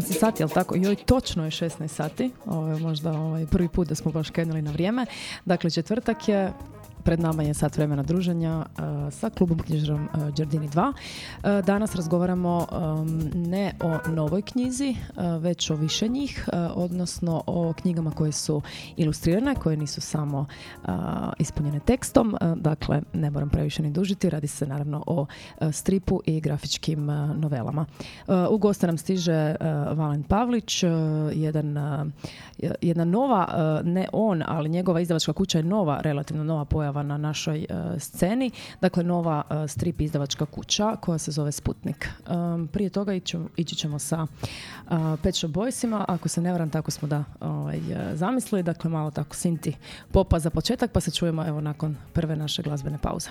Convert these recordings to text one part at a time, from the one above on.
Šestnaest sati, jel tako? Joj, točno je 16 sati. Ovo je možda ovaj, prvi put da smo baš krenuli na vrijeme. Dakle, četvrtak je, Pred nama je sat vremena druženja uh, sa klubom knjižarom uh, Đardini 2. Uh, danas razgovaramo ne o novoj knjizi, već o više njih, odnosno o knjigama koje su ilustrirane, koje nisu samo ispunjene tekstom. Dakle, ne moram previše ni dužiti, radi se naravno o stripu i grafičkim novelama. U gosta nam stiže Valen Pavlić, jedan, jedna nova, ne on, ali njegova izdavačka kuća je nova, relativno nova pojava na našoj uh, sceni. Dakle, nova uh, strip izdavačka kuća koja se zove Sputnik. Um, prije toga ići, ići ćemo sa uh, Pet Shop Boysima. Ako se ne varam, tako smo da ovaj, zamislili. Dakle, malo tako sinti popa za početak, pa se čujemo evo nakon prve naše glazbene pauze.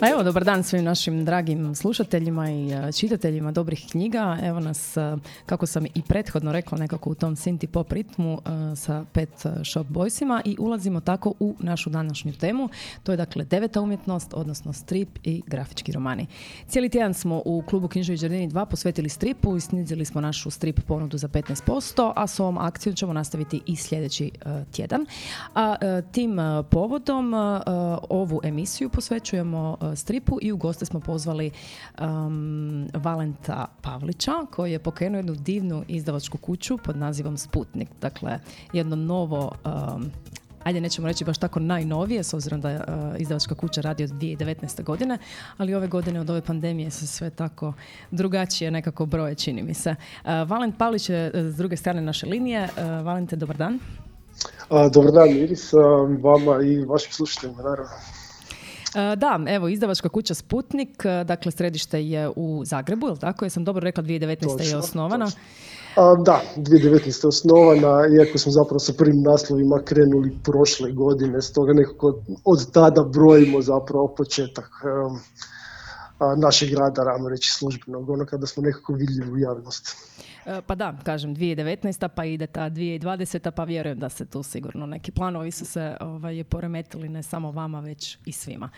Pa evo, dobar dan svim našim dragim slušateljima i e, čitateljima dobrih knjiga. Evo nas, e, kako sam i prethodno rekla, nekako u tom synthi pop ritmu e, sa pet shop boysima i ulazimo tako u našu današnju temu. To je dakle deveta umjetnost, odnosno strip i grafički romani. Cijeli tjedan smo u klubu Književi Đardini 2 posvetili stripu i snizili smo našu strip ponudu za 15%, a s ovom akcijom ćemo nastaviti i sljedeći tjedan. A tim povodom ovu emisiju posvećujemo stripu i u goste smo pozvali um, Valenta Pavlića koji je pokrenuo jednu divnu izdavačku kuću pod nazivom Sputnik. Dakle, jedno novo um, ajde nećemo reći baš tako najnovije, s obzirom da je uh, izdavačka kuća radi od 2019. godine, ali ove godine od ove pandemije se sve tako drugačije nekako broje, čini mi se. Uh, Valent Pavlić je uh, s druge strane naše linije. Uh, Valente, dobar dan. dobar dan Iris, vama i vašim slušateljima, naravno. E, da, evo, izdavačka kuća Sputnik, e, dakle središte je u Zagrebu, je li tako? Jesam dobro rekla, 2019. je osnovana. A, da, 2019. je osnovana, iako smo zapravo sa prvim naslovima krenuli prošle godine, stoga nekako od tada brojimo zapravo početak našeg rada, ramo reći službenog, ono kada smo nekako vidljivi u javnosti. E, pa da, kažem 2019. pa ide ta 2020. pa vjerujem da se tu sigurno neki planovi su se ovaj, poremetili ne samo vama već i svima.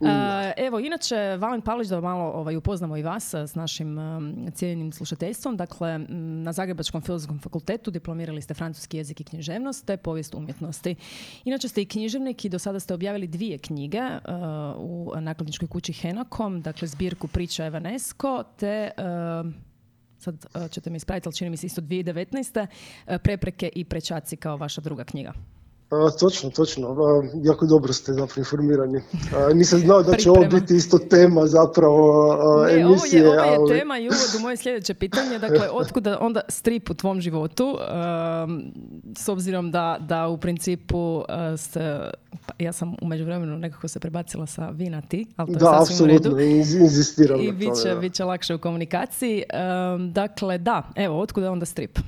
Uh, evo, inače, Valen Pavlić, da malo ovaj, upoznamo i vas s našim cijenjenim slušateljstvom. Dakle, na Zagrebačkom filozofskom fakultetu diplomirali ste francuski jezik i književnost te povijest umjetnosti. Inače ste i književnik i do sada ste objavili dvije knjige u nakladničkoj kući Henakom, dakle zbirku Priča Evanesko te sad uh, ćete mi ispraviti, ali čini mi se isto 2019. Uh, prepreke i prečaci kao vaša druga knjiga. A, točno, točno. A, jako dobro ste zapravo informirani. A, nisam znao da će ovo biti isto tema zapravo a, ne, emisije. Ovo je, ovo je tema i uvod u moje sljedeće pitanje. Dakle, otkuda onda strip u tvom životu? s obzirom da, da u principu ste, pa ja sam u međuvremenu nekako se prebacila sa vi na ti, ali to da, je sasvim u redu. inzistiram I bit će, bit će lakše u komunikaciji. dakle, da, evo, otkuda onda strip?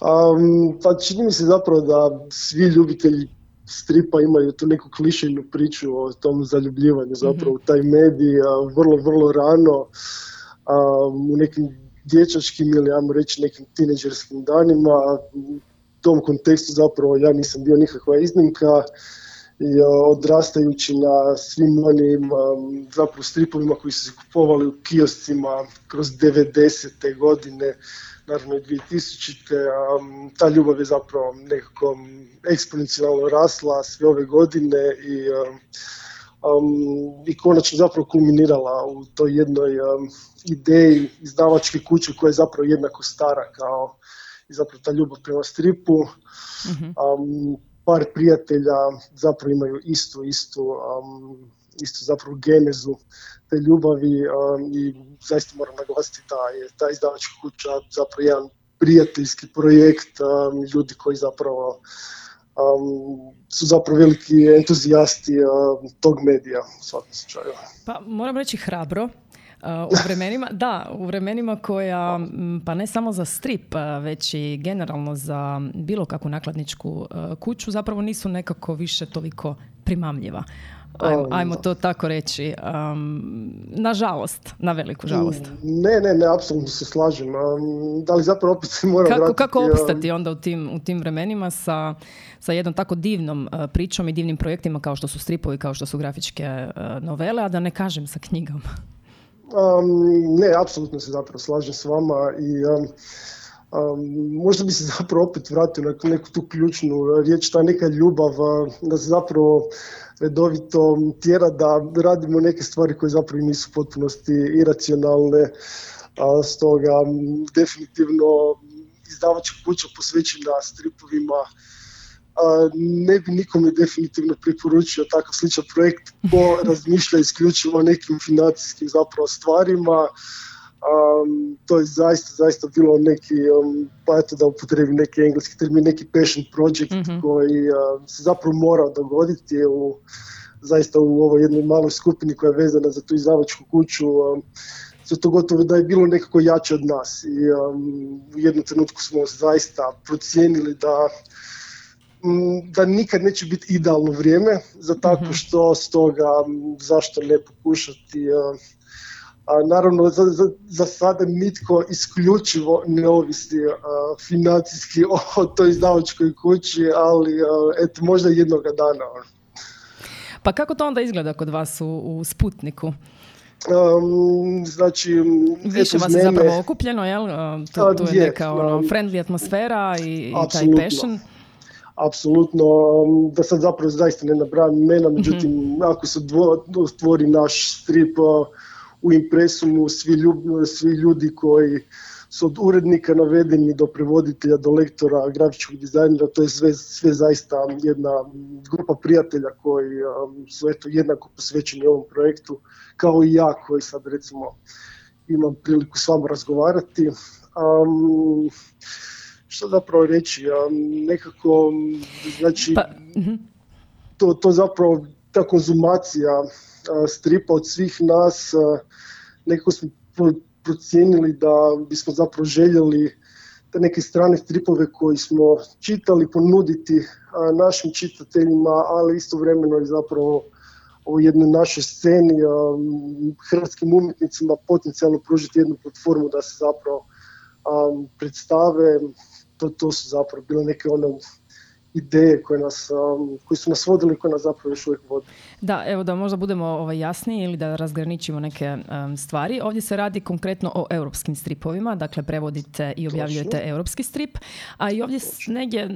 Um, pa čini mi se zapravo da svi ljubitelji stripa imaju tu neku klišenu priču o tom zaljubljivanju zapravo u taj medij vrlo, vrlo rano u nekim dječačkim ili ajmo reći nekim tineđerskim danima. U tom kontekstu zapravo ja nisam bio nikakva iznimka i odrastajući na svim onim zapravo stripovima koji su se kupovali u kioscima kroz 90. godine naravno i 2000. ta ljubav je zapravo nekako eksponencijalno rasla sve ove godine i, um, i konačno zapravo kulminirala u toj jednoj ideji izdavačke kuće koja je zapravo jednako stara kao i zapravo ta ljubav prema stripu. Um, par prijatelja zapravo imaju istu, istu, um, istu zapravo genezu te ljubavi um, i zaista moram naglasiti da je ta izdavačka kuća zapravo jedan prijateljski projekt um, ljudi koji zapravo um, su zapravo veliki entuzijasti tog medija u svakom slučaju. Pa moram reći hrabro, u vremenima, da, u vremenima koja, pa ne samo za strip, već i generalno za bilo kakvu nakladničku kuću, zapravo nisu nekako više toliko primamljiva. Ajmo, ajmo to tako reći. Um, nažalost, na veliku žalost. Ne, ne, ne, apsolutno se slažem. Um, da li zapravo opet se mora kako, vratiti... Kako opstati onda u tim, u tim vremenima sa, sa jednom tako divnom uh, pričom i divnim projektima kao što su stripovi, kao što su grafičke uh, novele, a da ne kažem sa knjigama? Um, ne, apsolutno se zapravo slažem s vama i um, Um, možda bi se zapravo opet vratio na neku tu ključnu riječ, ta neka ljubav, da se zapravo redovito tjera da radimo neke stvari koje zapravo nisu u potpunosti iracionalne, a stoga definitivno izdavačka kuća posvećena stripovima ne bi nikome definitivno preporučio takav sličan projekt ko razmišlja isključivo o nekim financijskim zapravo stvarima Um, to je zaista, zaista bilo neki, um, pa eto da upotrebim neki engleski termin, neki passion project mm koji se zapravo morao dogoditi u, zaista u ovoj jednoj maloj skupini koja je vezana za tu izdavačku kuću. Um, to gotovo da je bilo nekako jače od nas i u jednom trenutku smo zaista procijenili da da nikad neće biti idealno vrijeme za tako mhm. što, stoga zašto ne pokušati a naravno za, za, za sada nitko isključivo ne ovisi financijski o, toj izdavačkoj kući, ali eto možda jednog dana. Ono. Pa kako to onda izgleda kod vas u, u Sputniku? Um, znači, Više vas je zapravo okupljeno, jel? Tu, tu je, neka ono, friendly atmosfera i, i taj passion. Apsolutno, da sad zapravo zaista ne nabrajam imena, međutim, mm-hmm. ako se stvori naš strip, u impresumu svi, svi ljudi koji su od urednika navedeni do prevoditelja, do lektora, grafičkog dizajnera, to je sve, sve zaista jedna grupa prijatelja koji um, su eto jednako posvećeni ovom projektu, kao i ja koji sad recimo imam priliku s vama razgovarati. Um, što zapravo reći, um, nekako, znači, pa, mhm. to, to zapravo, ta konzumacija stripa od svih nas, nekako smo procijenili da bismo zapravo željeli te neke strane stripove koji smo čitali ponuditi našim čitateljima, ali istovremeno i zapravo o jednoj našoj sceni, hrvatskim umjetnicima potencijalno pružiti jednu platformu da se zapravo predstave. To, to su zapravo bile neke ono ideje koje, nas, um, koji su nas vodili i koje nas zapravo još uvijek vode. Da, evo da možda budemo ovaj, jasniji ili da razgraničimo neke um, stvari. Ovdje se radi konkretno o europskim stripovima, dakle prevodite i objavljujete Točno. europski strip, a i ovdje negdje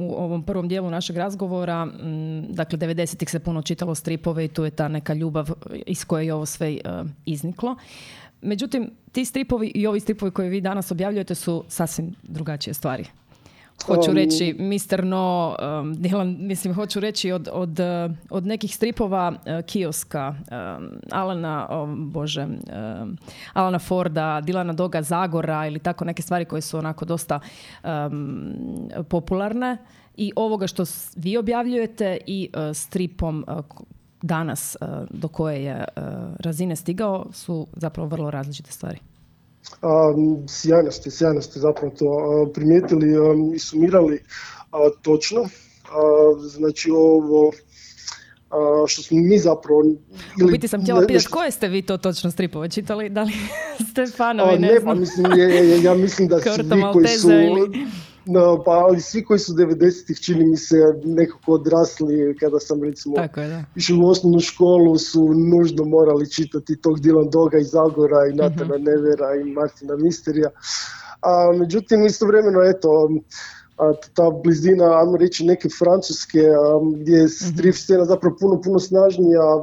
u ovom prvom dijelu našeg razgovora, m, dakle 90-ih se puno čitalo stripove i tu je ta neka ljubav iz koje je ovo sve uh, izniklo. Međutim, ti stripovi i ovi stripovi koje vi danas objavljujete su sasvim drugačije stvari. Hoću reći Mr. No, um, Dylan, mislim, hoću reći od, od, uh, od nekih stripova uh, kioska, um, Alana, oh, bože, um, Alana Forda, Dilana Doga Zagora ili tako neke stvari koje su onako dosta um, popularne i ovoga što vi objavljujete i uh, stripom uh, danas uh, do koje je razine stigao su zapravo vrlo različite stvari. Sjajno ste, sjajno ste zapravo to primijetili i sumirali točno. Znači ovo što smo mi zapravo... Ili, U biti sam htjela pitati koje ste vi to točno stripove čitali? Da li ste fanovi, ne, ne znam. Pa mislim, ja, ja, ja mislim da svi koji su... Ili... No, pa ali svi koji su 90-ih čini mi se nekako odrasli kada sam recimo išao u osnovnu školu su nužno morali čitati tog Dylan Doga iz Zagora i Natana uh Nevera i Martina Misterija. A, međutim, istovremeno, eto, a, ta blizina, ajmo reći, neke francuske, a, gdje je mhm. strip scena zapravo puno, puno snažnija,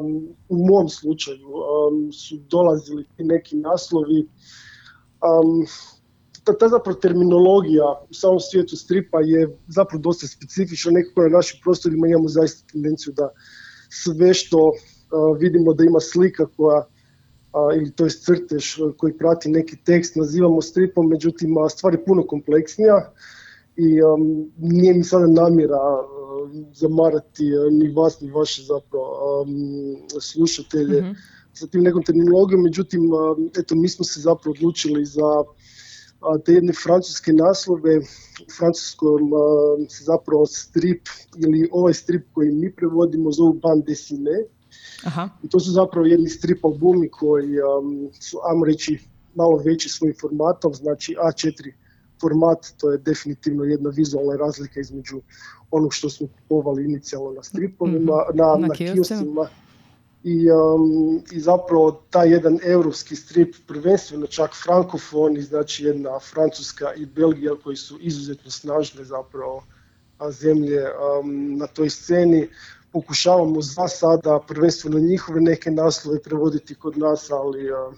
u mom slučaju su dolazili neki naslovi. Um, ta, ta zapravo terminologija u samom svijetu stripa je zapravo dosta specifična, nekako na našim prostorima imamo zaista tendenciju da sve što vidimo da ima slika koja ili to je crtež koji prati neki tekst nazivamo stripom, međutim stvar je puno kompleksnija i um, nije mi sada namjera zamarati ni vas ni vaše zapravo um, slušatelje mm sa tim nekom terminologijom, međutim eto mi smo se zapravo odlučili za te jedne francuske naslove. U francuskom se zapravo strip ili ovaj strip koji mi prevodimo zovu bande desine. Aha. I to su zapravo jedni strip albumi koji su, ajmo reći, malo veći svojim formatom, znači A4 format, to je definitivno jedna vizualna razlika između onog što smo kupovali inicijalno na stripovima, mm-hmm. na, na, na kioscima i, um, i zapravo taj jedan europski strip, prvenstveno čak frankofoni, znači jedna Francuska i Belgija koji su izuzetno snažne zapravo zemlje um, na toj sceni. Pokušavamo za sada prvenstveno njihove neke naslove prevoditi kod nas, ali uh,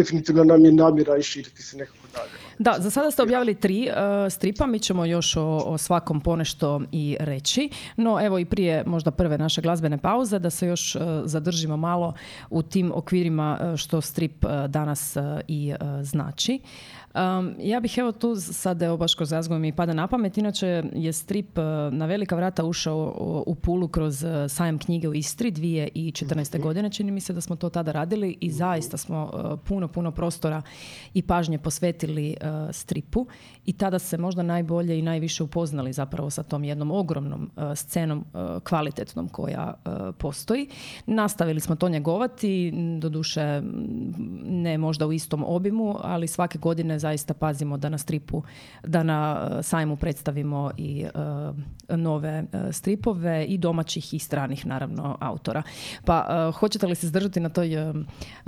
definitivno nam je namjera i širiti se nekako dalje. Da, za sada ste objavili tri uh, stripa, mi ćemo još o, o, svakom ponešto i reći, no evo i prije možda prve naše glazbene pauze da se još uh, zadržimo malo u tim okvirima uh, što strip danas i znači. Um, ja bih evo tu sad, evo baš kroz razgovor mi pada na pamet, inače je strip uh, na velika vrata ušao u, Pulu kroz uh, sajam knjige u Istri 2014. Mhm. godine, čini mi se da smo to tada radili i zaista smo uh, puno, puno prostora i pažnje posvetili stripu i tada se možda najbolje i najviše upoznali zapravo sa tom jednom ogromnom scenom kvalitetnom koja postoji. Nastavili smo to njegovati, doduše ne možda u istom obimu, ali svake godine zaista pazimo da na stripu, da na e, sajmu predstavimo i e, nove e, stripove i domaćih i stranih naravno autora. Pa hoćete li se zdržati na toj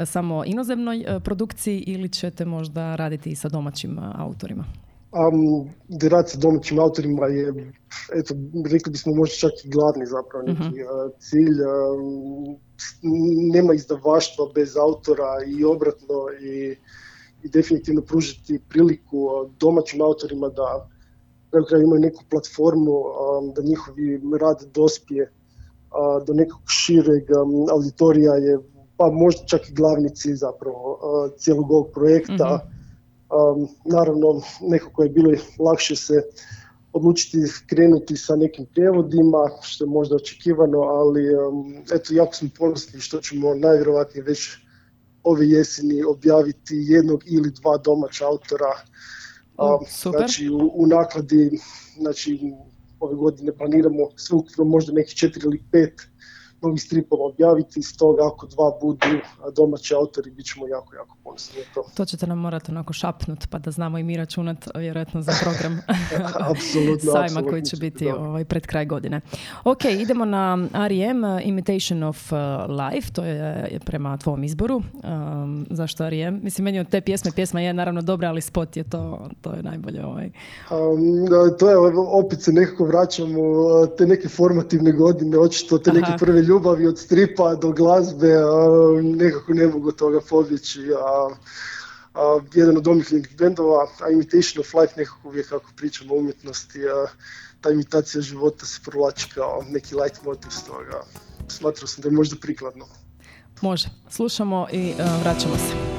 samo inozemnoj produkciji ili ćete možda raditi i sa domaćim autorima? Um, rad sa domaćim autorima je, eto, rekli bismo možda čak i glavni zapravo neki uh cilj. nema izdavaštva bez autora i obratno i i definitivno pružiti priliku domaćim autorima da na imaju neku platformu, da njihovi rad dospije do nekog šireg auditorija je pa možda čak i glavni cilj zapravo cijelog ovog projekta. mm Naravno, nekako je bilo lakše se odlučiti krenuti sa nekim prijevodima, što je možda očekivano, ali eto, jako smo ponosni što ćemo najvjerojatnije već ove jeseni objaviti jednog ili dva domaća autora. Mm, super. Znači u, u nakladi, znači ove godine planiramo sve možda nekih četiri ili pet novih stripova objaviti, stoga ako dva budu domaći autori, bit ćemo jako, jako ponosni to. To ćete nam morati onako šapnut, pa da znamo i mi računat vjerojatno za program apsolutno, sajma koji će biti ovaj, pred kraj godine. Ok, idemo na R.E.M. Uh, Imitation of uh, Life, to je prema tvom izboru. Um, zašto R.E.M.? Mislim, meni od te pjesme, pjesma je naravno dobra, ali spot je to, to je najbolje. Ovaj. Um, to je, opet se nekako vraćamo te neke formativne godine, očito te neke prve ljubavi od stripa do glazbe, nekako ne mogu toga pobjeći. Jedan od omiljenih bendova, a Imitation of Life, nekako uvijek kako pričamo o umjetnosti, ta imitacija života se provlači kao neki light motiv toga. Smatrao sam da je možda prikladno. Može. Slušamo i vraćamo se.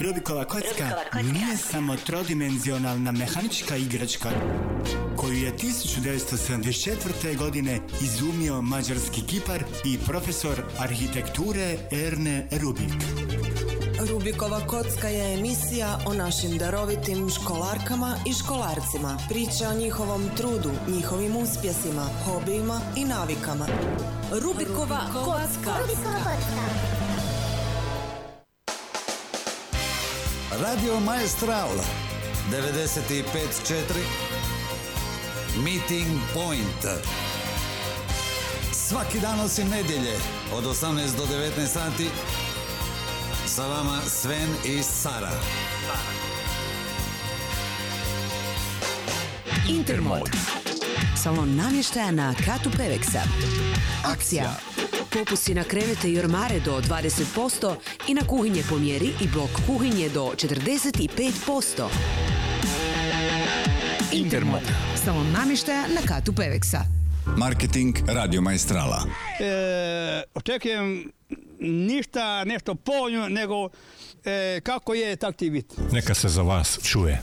Rubikova kocka nije samo trodimenzionalna mehanička igračka koju je 1974. godine izumio mađarski kipar i profesor arhitekture Erne Rubik. Rubikova kocka je emisija o našim darovitim školarkama i školarcima. Priča o njihovom trudu, njihovim uspjesima, hobijima i navikama. Rubikova, kocka. Radio Maestral 95.4 Meeting Point Svaki dan osim nedjelje od 18 do 19 sati sa vama Sven i Sara. Intermod. Salon namještaja na katu Peveksa. Akcija. Popusti na krevete i ormare do 20% i na kuhinje po mjeri i blok kuhinje do 45%. Intermod. Salon namještaja na katu Peveksa. Marketing Radio Maestrala. e, očekujem ništa nešto povoljno nego e, kako je tak ti biti. Neka se za vas čuje.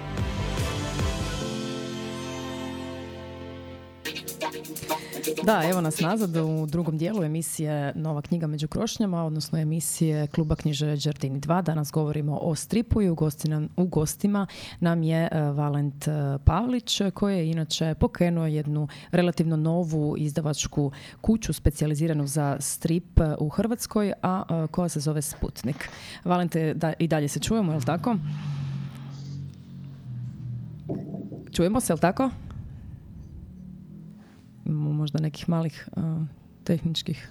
Da, evo nas nazad u drugom dijelu emisije Nova knjiga među krošnjama, odnosno emisije Kluba knjiže Đardini 2. Danas govorimo o stripu i u, gostima nam je e, Valent e, Pavlić koji je inače pokrenuo jednu relativno novu izdavačku kuću specijaliziranu za strip e, u Hrvatskoj, a koja se zove Sputnik. Valente, da, i dalje se čujemo, je li tako? Čujemo se, je li tako? Imamo možda nekih malih a, tehničkih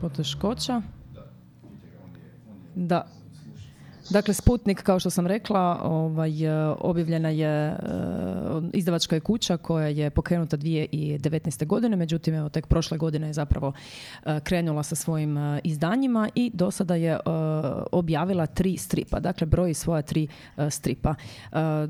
poteškoća. Da. Dakle, Sputnik, kao što sam rekla, ovaj, e, objavljena je e, izdavačka je kuća koja je pokrenuta 2019. godine, međutim, evo, tek prošle godine je zapravo e, krenula sa svojim izdanjima i do sada je objavila tri stripa, dakle, broji svoja tri stripa.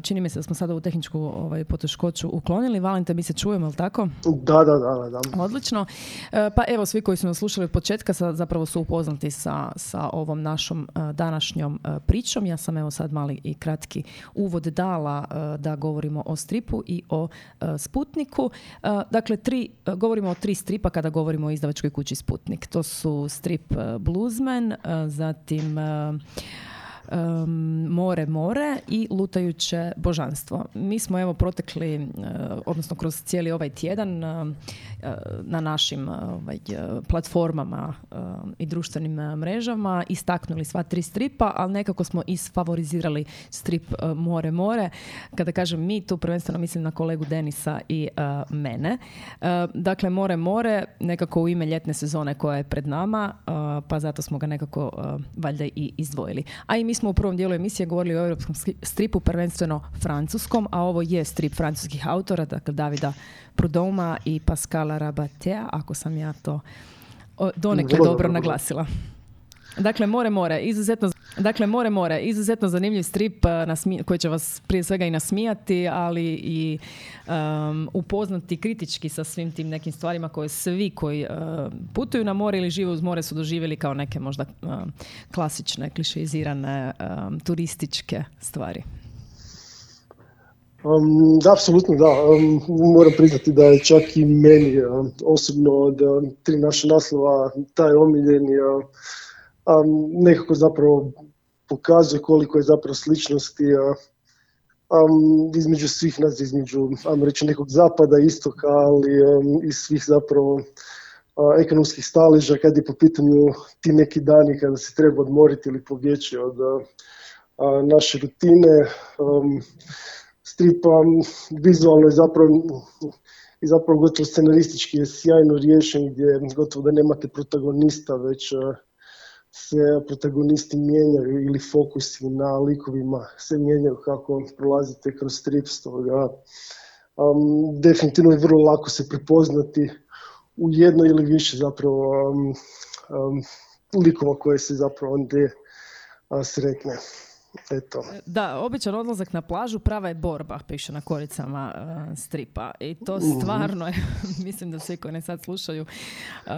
Čini mi se da smo sada u tehničku ovaj, poteškoću uklonili. Valente, mi se čujemo, je li tako? Da, da, da, da. Odlično. Pa evo, svi koji su nas slušali od početka sa, zapravo su upoznati sa, sa ovom našom današnjom pričom. Ja sam evo sad mali i kratki uvod dala e, da govorimo o stripu i o e, Sputniku. E, dakle, tri, govorimo o tri stripa kada govorimo o izdavačkoj kući Sputnik. To su strip Bluesman, zatim um, More more i Lutajuće božanstvo. Mi smo evo protekli, e, odnosno kroz cijeli ovaj tjedan e, na našim ovaj, platformama i društvenim mrežama istaknuli sva tri stripa, ali nekako smo isfavorizirali strip More more. Kada kažem mi, tu prvenstveno mislim na kolegu Denisa i mene. Dakle, More more nekako u ime ljetne sezone koja je pred nama, pa zato smo ga nekako valjda i izdvojili. A i mi smo u prvom dijelu emisije govorili o europskom stripu, prvenstveno francuskom, a ovo je strip francuskih autora, dakle Davida Prudhoma i Pascala Rabatea, ako sam ja to donekle dobro dobro. naglasila. Dakle, More more, izuzetno Dakle, More More, izuzetno zanimljiv strip koji će vas prije svega i nasmijati, ali i um, upoznati kritički sa svim tim nekim stvarima koje svi koji putuju na more ili žive uz more su doživjeli kao neke možda klasične, klišeizirane turističke stvari. Um, da, apsolutno da. moram priznati da je čak i meni osobno od tri naše naslova taj omiljeni um, nekako zapravo pokazuje koliko je zapravo sličnosti um, između svih nas, između, ajmo reći, nekog zapada, istoka, ali i svih zapravo ekonomskih staliža kad je po pitanju ti neki dani kada se treba odmoriti ili pobjeći od naše rutine. Um, stripa vizualno je zapravo i zapravo gotovo scenaristički je sjajno riješen gdje gotovo da nemate protagonista već se protagonisti mijenjaju ili fokusi na likovima se mijenjaju kako prolazite kroz strip stoga. Um, definitivno je vrlo lako se prepoznati u jedno ili više zapravo um, um, likova koje se zapravo onda sretne. Eto. Da, običan odlazak na plažu prava je borba, piše na koricama uh, stripa. I to mhm. stvarno je, mislim da svi koji ne sad slušaju uh,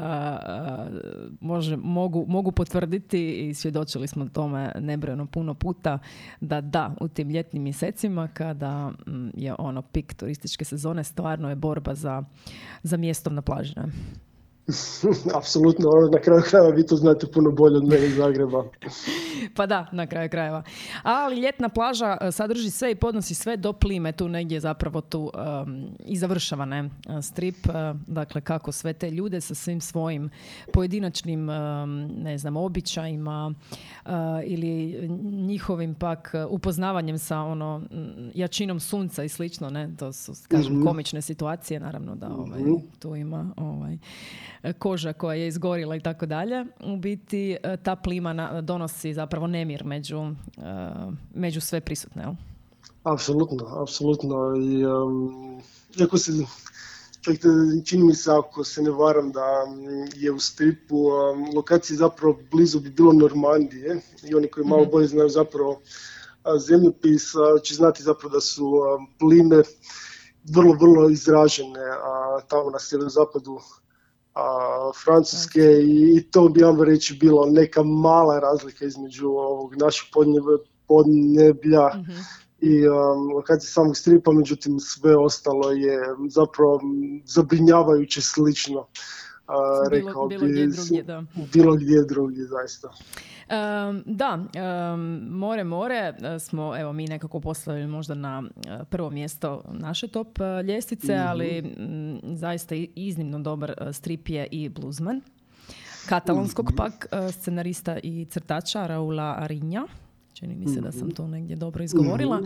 može, mogu, mogu potvrditi i svjedočili smo tome nebrojeno puno puta da da, u tim ljetnim mjesecima kada mm, je ono pik turističke sezone stvarno je borba za, za mjestom na plaži. Apsolutno, ono, na kraju krajeva vi to znate puno bolje od mene iz Zagreba. pa da, na kraju krajeva. Ali ljetna plaža e, sadrži sve i podnosi sve do plime, tu negdje zapravo tu um, i završava ne, strip, uh, dakle kako sve te ljude sa svim svojim pojedinačnim, ne znam, običajima uh, ili njihovim pak upoznavanjem sa ono jačinom sunca i slično, ne, to su, kažem, mhm. komične situacije, naravno da ovaj, mhm. tu ima ovaj, E, koža koja je izgorila i tako dalje, u biti e, ta plima donosi zapravo nemir među, e, među sve prisutne. Jel? Apsolutno, apsolutno. I, um, iako se čini mi se ako se ne varam da je u stripu um, lokaciji zapravo blizu bi bilo Normandije i oni koji malo mhm. bolje znaju zapravo zemljopis će znati zapravo da su plime vrlo, vrlo izražene a, tamo na sjeverozapadu a, Francuske i to bi vam reći bilo neka mala razlika između ovog našeg podneblja mm-hmm. i um, lokacije samog stripa, međutim sve ostalo je zapravo zabrinjavajuće slično. Uh, bilo, rekao bilo gdje drugdje, da. Bilo gdje drugdje, zaista. Da, More More e, smo, evo mi nekako postavili možda na e, prvo mjesto naše top e, ljestvice, mhm. ali zaista iznimno dobar strip je i Bluesman. Katalonskog mhm. pak scenarista i crtača Raula Arinja. Čini mi se da sam mhm. to negdje dobro izgovorila.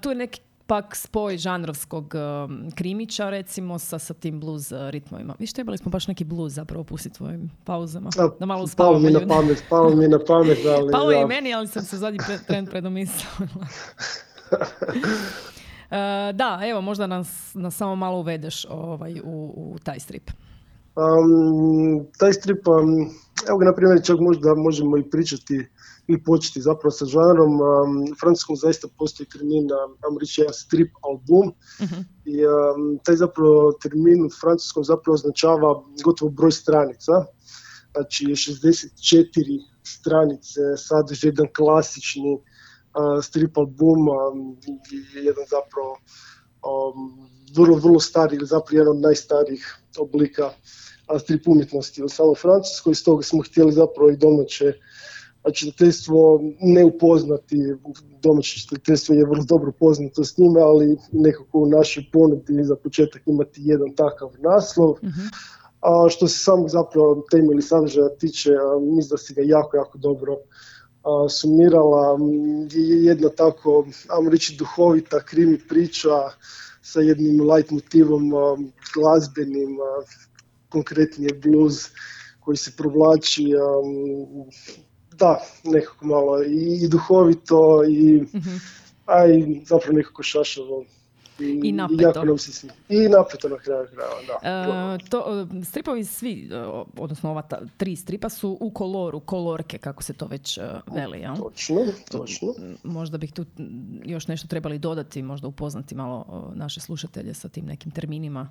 tu je neki pak spoj žanrovskog um, krimića recimo sa, sa tim blues uh, ritmovima. Vi trebali smo baš neki blues zapravo pustiti svojim pauzama. Da malo Palo mi na pamet, palo mi na pamet. Ali, palo i meni, ali sam se zadnji pre, trend predomislila. Uh, da, evo, možda nas, nas samo malo uvedeš ovaj, u, u taj strip. Um, taj strip, um, evo ga na primjer, čak možda možemo i pričati i početi zapravo sa žanrom. Um, francuskom zaista postoji termin, um, reći jedan strip album uh i um, taj zapravo termin u francuskom zapravo označava gotovo broj stranica. Znači 64 stranice sadrži jedan klasični uh, strip album um, i jedan zapravo um, vrlo, vrlo stari ili zapravo jedan od najstarijih oblika strip umjetnosti u samoj Francuskoj, iz toga smo htjeli zapravo i domaće čitateljstvo ne upoznati, domaće čitateljstvo je vrlo dobro poznato s njime, ali nekako u našoj ponudi za početak imati jedan takav naslov. Mhm. A što se samog zapravo teme ili sadržaja tiče, mislim da si ga jako, jako dobro a, sumirala. Je jedna tako, ajmo reći, duhovita krimi priča sa jednim light motivom glazbenim, konkretnije blues koji se provlači da, nekako malo i, duhovito i, mm-hmm. a i zapravo nekako šašavo. I napeto. jako nam se svi- I napeto na kraju krajeva, da. E, to, e, stripovi svi, e, odnosno ova ta- tri stripa su u koloru, kolorke, kako se to već e, veli, jel? Točno, točno. Možda bih tu još nešto trebali dodati, možda upoznati malo naše slušatelje sa tim nekim terminima.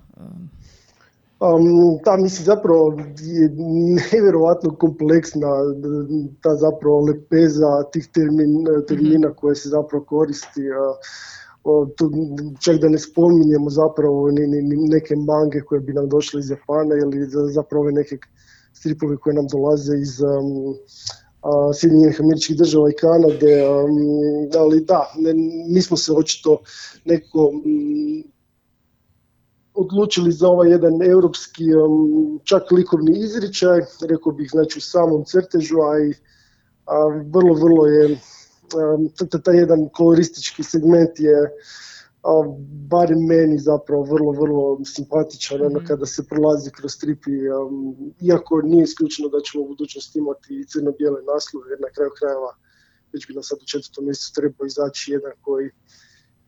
Um, ta mislim zapravo je nevjerojatno kompleksna ta zapravo lepeza tih termin, termina koje se zapravo koristi. tu, čak da ne spominjemo zapravo ni, ni- ni neke mange koje bi nam došle iz Japana ili za- zapravo neke stripove koje nam dolaze iz um, a, Sjedinjenih američkih država i Kanade, um, ali da, ne, nismo se očito neko odlučili za ovaj jedan europski um, čak likovni izričaj, rekao bih znači u samom crtežu, a i a, vrlo, vrlo je um, taj jedan koloristički segment je a, barem meni zapravo vrlo, vrlo simpatičan ono, kada se prolazi kroz strip i, um, iako nije isključeno da ćemo u budućnosti imati i crno-bijele naslove, jer na kraju krajeva već bi nam sad u četvrtom mjesecu trebao izaći jedan koji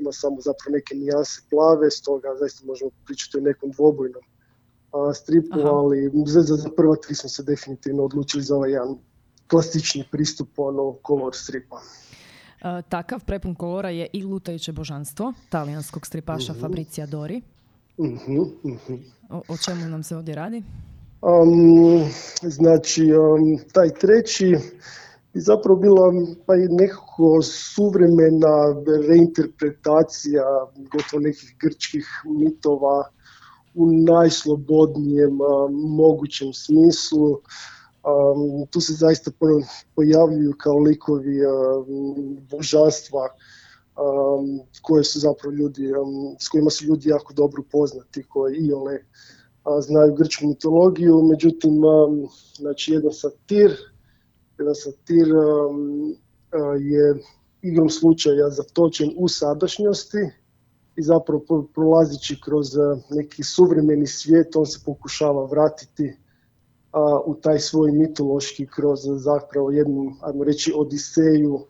ima samo zapravo neke nijanse plave, stoga zaista možemo pričati o nekom dvobojnom a, stripu, Aha. ali za, za, prva tri smo se definitivno odlučili za ovaj jedan klasični pristup ono kolor stripa. E, Takav prepun kolora je i Lutajuće božanstvo, talijanskog stripaša Fabricija Dori. Mhm, mhm. O, o čemu nam se ovdje radi? Um, znači, um, taj treći je zapravo bila pa i nekako suvremena reinterpretacija gotovo nekih grčkih mitova u najslobodnijem a, mogućem smislu. Um, tu se zaista po- pojavljuju kao likovi a, božanstva um, koje su zapravo ljudi, s kojima su ljudi jako dobro poznati, koji iole a, znaju grčku mitologiju, međutim, znači jedan satir, jedan satir um, a, je igrom slučaja zatočen u sadašnjosti i zapravo pro- prolazići kroz a, neki suvremeni svijet, on se pokušava vratiti a, u taj svoj mitološki kroz zapravo jednu, ajmo reći, odiseju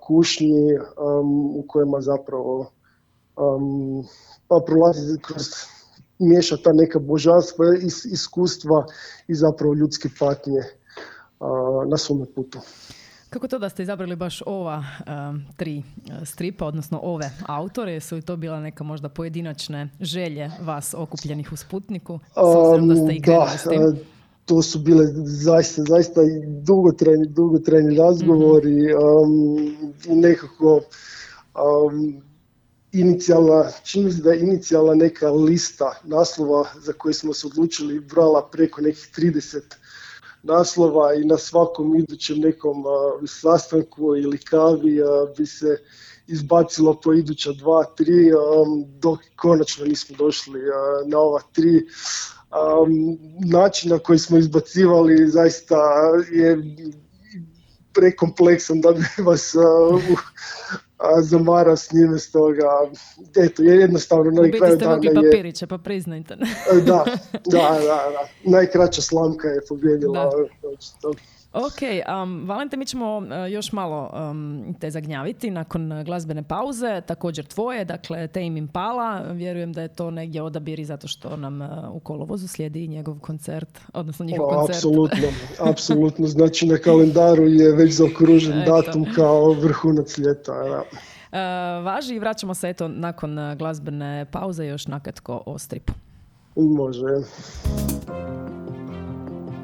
kušnji um, u kojima zapravo um, pa prolazi kroz miješa ta neka božanstva, is, iskustva i zapravo ljudske patnje na svome putu. Kako to da ste izabrali baš ova em, tri e, stripa, odnosno ove autore? Su li to bila neka možda pojedinačne želje vas okupljenih u Sputniku? Obzirom da ste i Um, krenuli s tim. a, to su bile zaista, zaista dugotrajni, dugotrajni razgovori um, i nekako um, inicijalna, čini se da je inicijalna neka lista naslova za koje smo se odlučili brala preko nekih 30 naslova i na svakom idućem nekom sastanku ili kavi bi se izbacilo po iduća dva, tri, dok konačno nismo došli na ova tri. Način na koji smo izbacivali zaista je prekompleksan da bi vas a, u- a, zamarao s njime, stoga eto, je jednostavno na U biti kraju dana je, papiriće, pa priznajte. da, da, da, da, najkraća slamka je pobjedila. Da. Ok, um, Valente, mi ćemo uh, još malo um, te zagnjaviti nakon glazbene pauze, također tvoje, dakle Tame Impala, vjerujem da je to negdje odabir i zato što nam uh, u kolovozu slijedi njegov koncert, odnosno njihov O, koncert. Apsolutno, apsolutno. Znači na kalendaru je već zaokružen datum kao vrhunac ljeta. Da. Uh, važi i vraćamo se eto nakon glazbene pauze još nakratko o stripu. Može.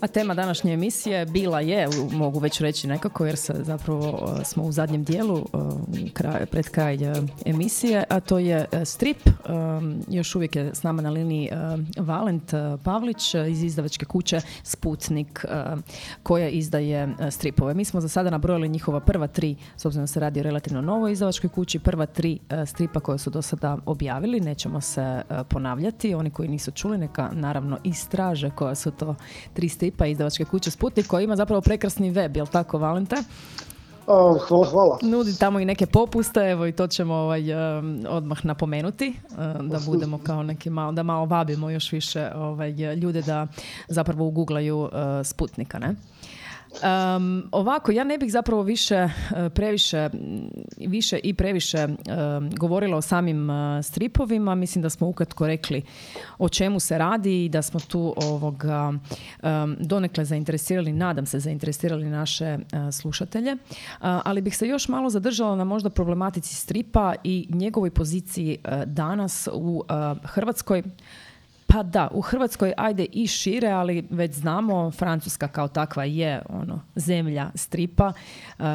A tema današnje emisije bila je, mogu već reći nekako, jer se zapravo smo u zadnjem dijelu pred kraj emisije, a to je strip. Još uvijek je s nama na liniji Valent Pavlić iz izdavačke kuće Sputnik koja izdaje stripove. Mi smo za sada nabrojali njihova prva tri, s obzirom da se radi o relativno novoj izdavačkoj kući, prva tri stripa koje su do sada objavili. Nećemo se ponavljati. Oni koji nisu čuli neka naravno istraže koja su to tri stripa izdavačke kuće Sputnik koja ima zapravo prekrasni web, jel tako Valente? hvala, hvala. Nudi tamo i neke popuste, evo i to ćemo ovaj, odmah napomenuti, da budemo kao neki malo, da malo vabimo još više ovaj, ljude da zapravo uguglaju Sputnika, ne? Um, ovako, ja ne bih zapravo više e, previše više i previše govorila o samim e, stripovima. Mislim da smo ukratko rekli o čemu se radi i da smo tu ovoga donekle zainteresirali, nadam se zainteresirali naše e, slušatelje. ali bih se još malo zadržala na možda problematici stripa i njegovoj poziciji danas u Hrvatskoj pa da, u Hrvatskoj ajde i šire, ali već znamo, Francuska kao takva je ono zemlja stripa,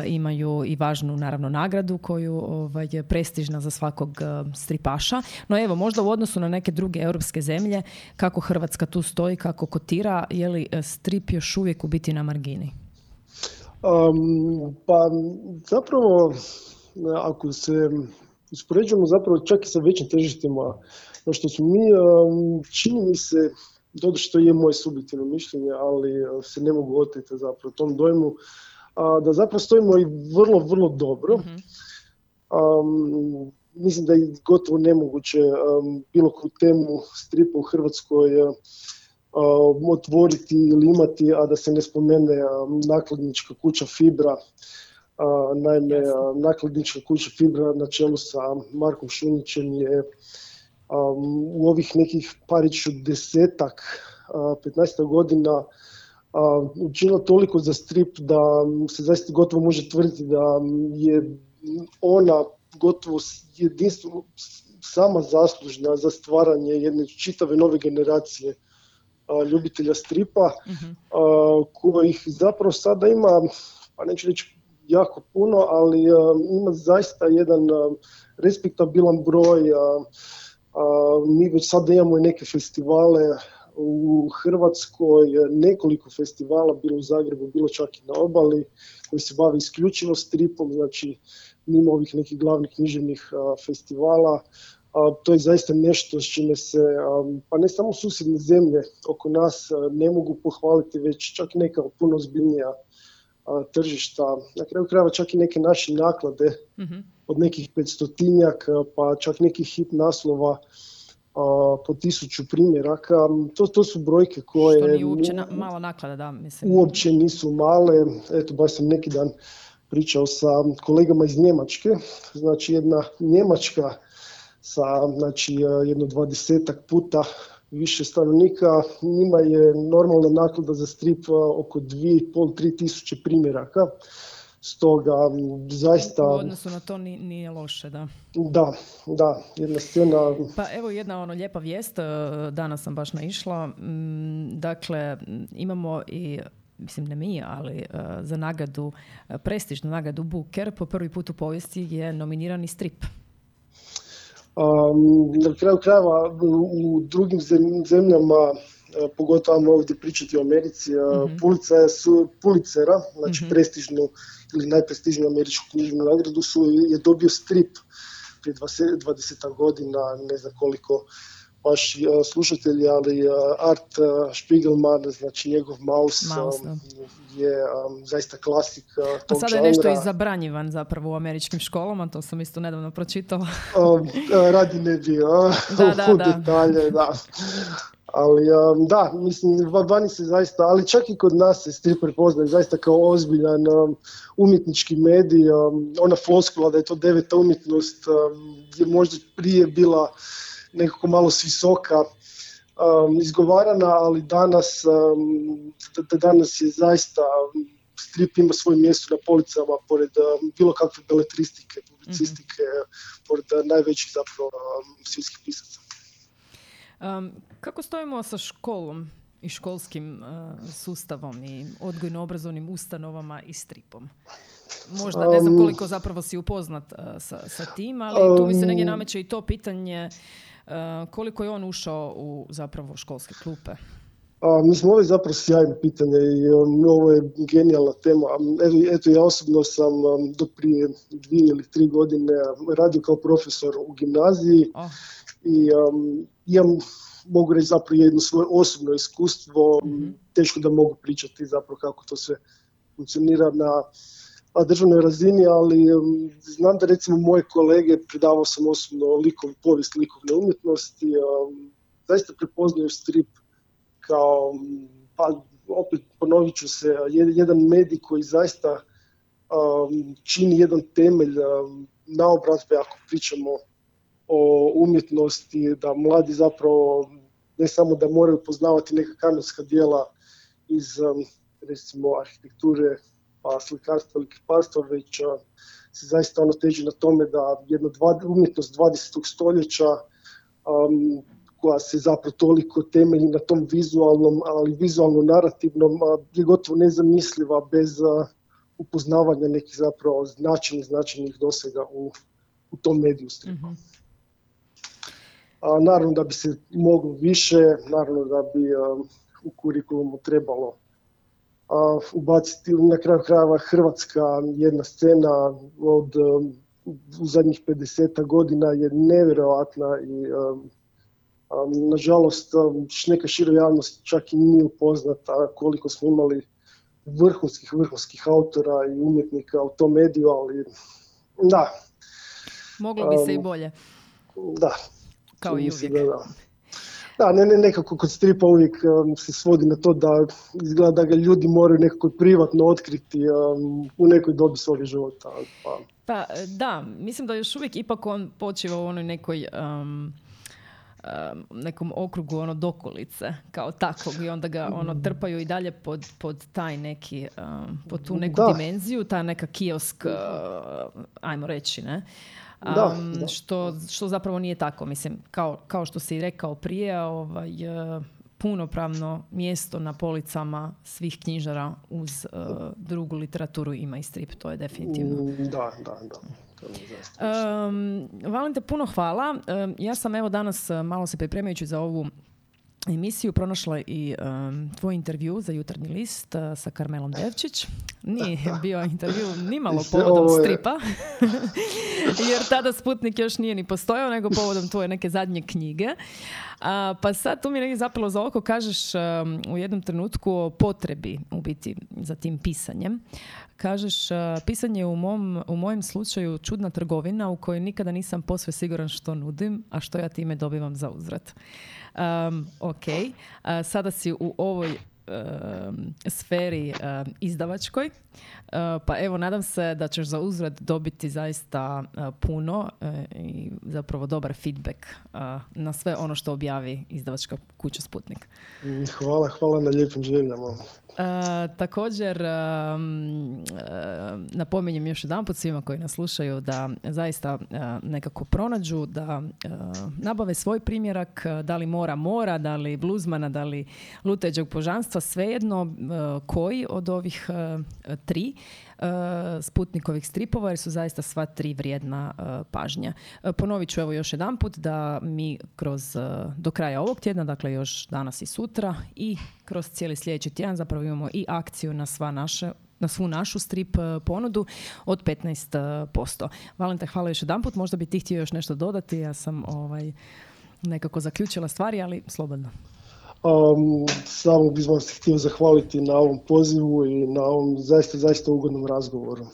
imaju i važnu naravno nagradu koju ovaj, je prestižna za svakog stripaša. No evo, možda u odnosu na neke druge europske zemlje, kako Hrvatska tu stoji, kako kotira, je li e, strip još uvijek u biti na margini? Um, pa zapravo, ako se uspoređujemo zapravo čak i sa većim težištima no što smo mi, um, čini mi se, dobro što je moje subjektivno mišljenje, ali uh, se ne mogu oteti zapravo tom dojmu, da zapravo stojimo i vrlo, vrlo dobro. Mhm. Um, mislim da je gotovo nemoguće um, bilo koju temu stripa u Hrvatskoj uh, otvoriti ili imati, a da se ne spomene nakladnička kuća Fibra. naime, nakladnička kuća Fibra na čelu sa Markom Šunićem je u ovih nekih pariću desetak, 15 godina učinila toliko za strip da se zaista gotovo može tvrditi da je ona gotovo jedinstvo sama zaslužna za stvaranje jedne čitave nove generacije ljubitelja stripa uh kojih zapravo sada ima, pa neću reći jako puno, ali ima zaista jedan respektabilan broj mi već sada imamo i neke festivale u Hrvatskoj, nekoliko festivala, bilo u Zagrebu, bilo čak i na obali, koji se bave isključivo stripom, znači mimo ovih nekih glavnih književnih festivala. to je zaista nešto s čime se, pa ne samo susjedne zemlje oko nas ne mogu pohvaliti, već čak neka puno zbiljnija tržišta, na kraju krajeva čak i neke naše naklade mm od nekih petstotinjak pa čak nekih hit naslova po tisuću primjeraka. To, to su brojke koje... Što nije uopće mala naklada, da, mislim. Uopće nisu male. Eto, baš sam neki dan pričao sa kolegama iz Njemačke. Znači, jedna Njemačka sa znači, jedno dvadesetak puta više stanovnika, njima je normalna naklada za strip oko 2,5-3 tisuće primjeraka. Stoga, zaista... U odnosu na to nije loše, da. Da, da, jedna scena... Pa evo jedna ono lijepa vijest, e, danas sam baš naišla. Mm, dakle, imamo i mislim ne mi, ali uh, za nagradu, uh, prestižnu nagradu Booker, po prvi put u povijesti je nominirani strip. Um, na kraju krajeva u drugim zemljama e, pogotovo ovdje pričati o Americi, mm su Pulicera, znači mm prestižnu ili najprestižniju američku knjižnu nagradu su, je dobio strip prije 20, 20 godina, ne znam koliko baš slušatelji, ali Art Spiegelman, znači njegov Maus, je zaista klasik tog A sada je nešto i zabranjivan zapravo u američkim školama, to sam isto nedavno pročitala. radi ne bi da, da, da. detalje, da. Ali da, mislim, vani se zaista, ali čak i kod nas se strip prepoznaje zaista kao ozbiljan umjetnički medij. Ona floskula da je to deveta umjetnost je možda prije bila nekako malo s visoka izgovarana, ali danas, danas je zaista strip ima svoje mjesto na policama pored bilo kakve beletristike, publicistike, mm-hmm. pored najvećih zapravo svjetskih pisaca. Um, kako stojimo sa školom i školskim sustavom i odgojno-obrazovnim ustanovama i stripom? Možda ne znam koliko zapravo si upoznat sa, sa tim, ali tu mi se negdje nameće i to pitanje koliko je on ušao u zapravo školske klupe. A, mislim, ovo je zapravo sjajno pitanje i um, ovo je genijalna tema. Eto, eto ja osobno sam um, do prije dvije ili tri godine radio kao profesor u gimnaziji oh. i um, imam, mogu reći zapravo jedno svoje osobno iskustvo, mm teško da mogu pričati zapravo kako to sve funkcionira na državnoj razini, ali znam da recimo moje kolege, predavao sam osobno likov, povijest likovne umjetnosti, um, zaista prepoznaju strip kao, pa opet ponovit ću se, jedan medij koji zaista čini jedan temelj naobrazbe ako pričamo o umjetnosti, da mladi zapravo ne samo da moraju poznavati neka kanonska dijela iz recimo arhitekture pa slikarstva ili kiparstva, već se zaista ono teži na tome da jedna dva, umjetnost 20. stoljeća um, koja se zapravo toliko temelji na tom vizualnom, ali vizualno narativnom je gotovo nezamisliva bez upoznavanja nekih zapravo značajnih, značajnih dosega u, u tom mediju stripa. mm A, naravno da bi se moglo više, naravno da bi u kurikulumu trebalo a, ubaciti na kraju krajeva Hrvatska jedna scena od u zadnjih 50 godina je nevjerojatna i nažalost neka šira javnost čak i nije upoznata koliko smo imali vrhunskih, vrhunskih autora i umjetnika u tom mediju, ali da. Moglo bi se i bolje. Da. Kao i uvijek. Da, da. Ne, ne, nekako kod stripa uvijek se svodi na to da izgleda da ga ljudi moraju nekako privatno otkriti u nekoj dobi svog života. Pa. pa da, mislim da još uvijek ipak on počiva u onoj nekoj nekom okrugu ono dokolice kao takvog i onda ga ono trpaju i dalje pod, pod taj neki pod tu neku dimenziju ta neka kiosk ajmo reći ne Što, što zapravo nije tako mislim kao, kao što si rekao prije ovaj, punopravno mjesto na policama svih knjižara uz drugu literaturu ima i strip, to je definitivno. Da, da, da. Um, Valente, puno hvala. ja sam evo danas malo se pripremajući za ovu emisiju pronašla i tvoj intervju za jutarnji list sa Karmelom Devčić. Nije bio intervju ni malo povodom stripa, jer tada Sputnik još nije ni postojao, nego povodom tvoje neke zadnje knjige. A, pa sad tu mi negdje zapelo za oko kažeš u jednom trenutku o potrebi u biti za tim pisanjem. Kažeš, pisanje u, mom, u mojem slučaju čudna trgovina u kojoj nikada nisam posve siguran što nudim, a što ja time dobivam za uzvrat. Um, ok, sada si u ovoj sferi izdavačkoj. Pa evo, nadam se da ćeš za uzvrat dobiti zaista puno e, i zapravo dobar feedback na sve ono što objavi izdavačka kuća Sputnik. Hvala, hvala na lijepim željama. Također napominjem još jedan put svima koji nas slušaju da zaista nekako pronađu da nabave svoj primjerak da li mora mora, da li bluzmana, da li luteđog božanstva, svejedno koji od ovih tri Sputnikovih stripova jer su zaista sva tri vrijedna pažnja. Ponovit ću evo još jedan put da mi kroz do kraja ovog tjedna, dakle još danas i sutra i kroz cijeli sljedeći tjedan zapravo imamo i akciju na sva naše na svu našu strip ponudu od 15%. Valente, hvala još jedan put. Možda bi ti htio još nešto dodati. Ja sam ovaj, nekako zaključila stvari, ali slobodno. Um, samo bih vam se htio zahvaliti na ovom pozivu i na ovom zaista, zaista ugodnom razgovoru.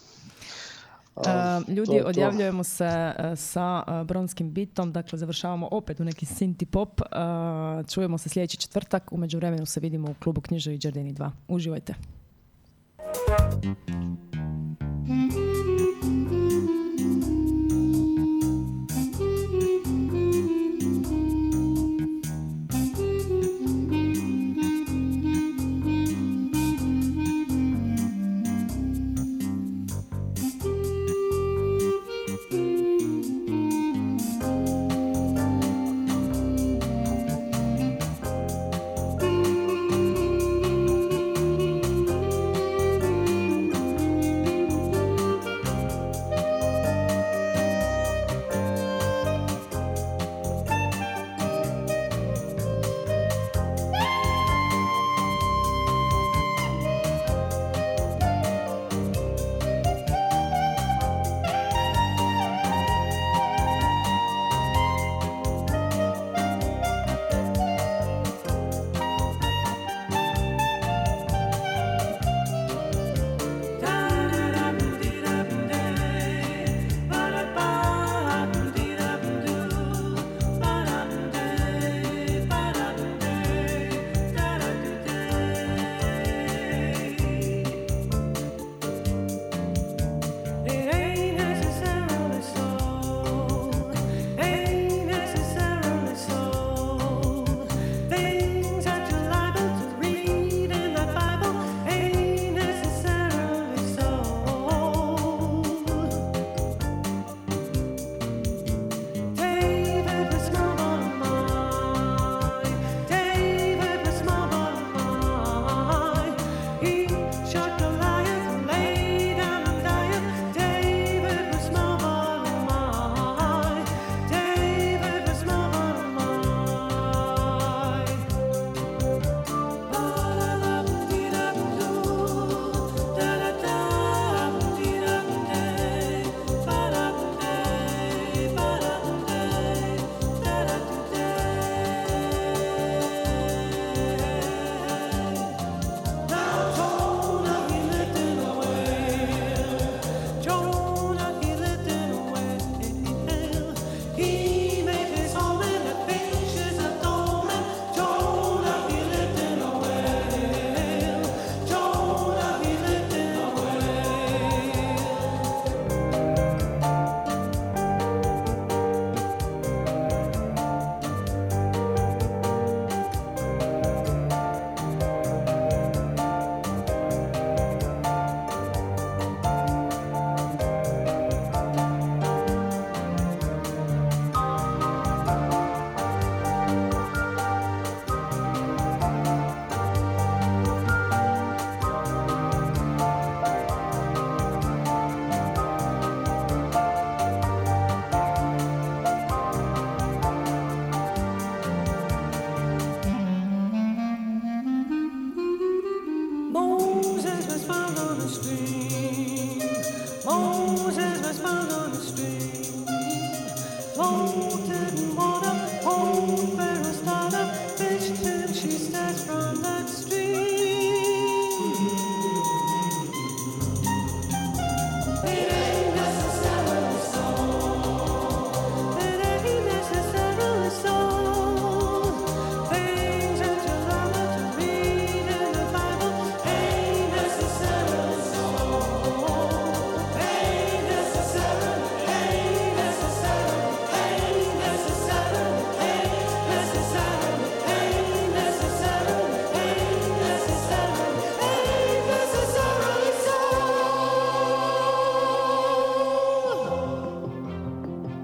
E, ljudi, to to. odjavljujemo se e, sa e, bronskim bitom, dakle završavamo opet u neki synthi pop. E, čujemo se sljedeći četvrtak, u međuvremenu se vidimo u klubu Književi Đardini 2. Uživajte.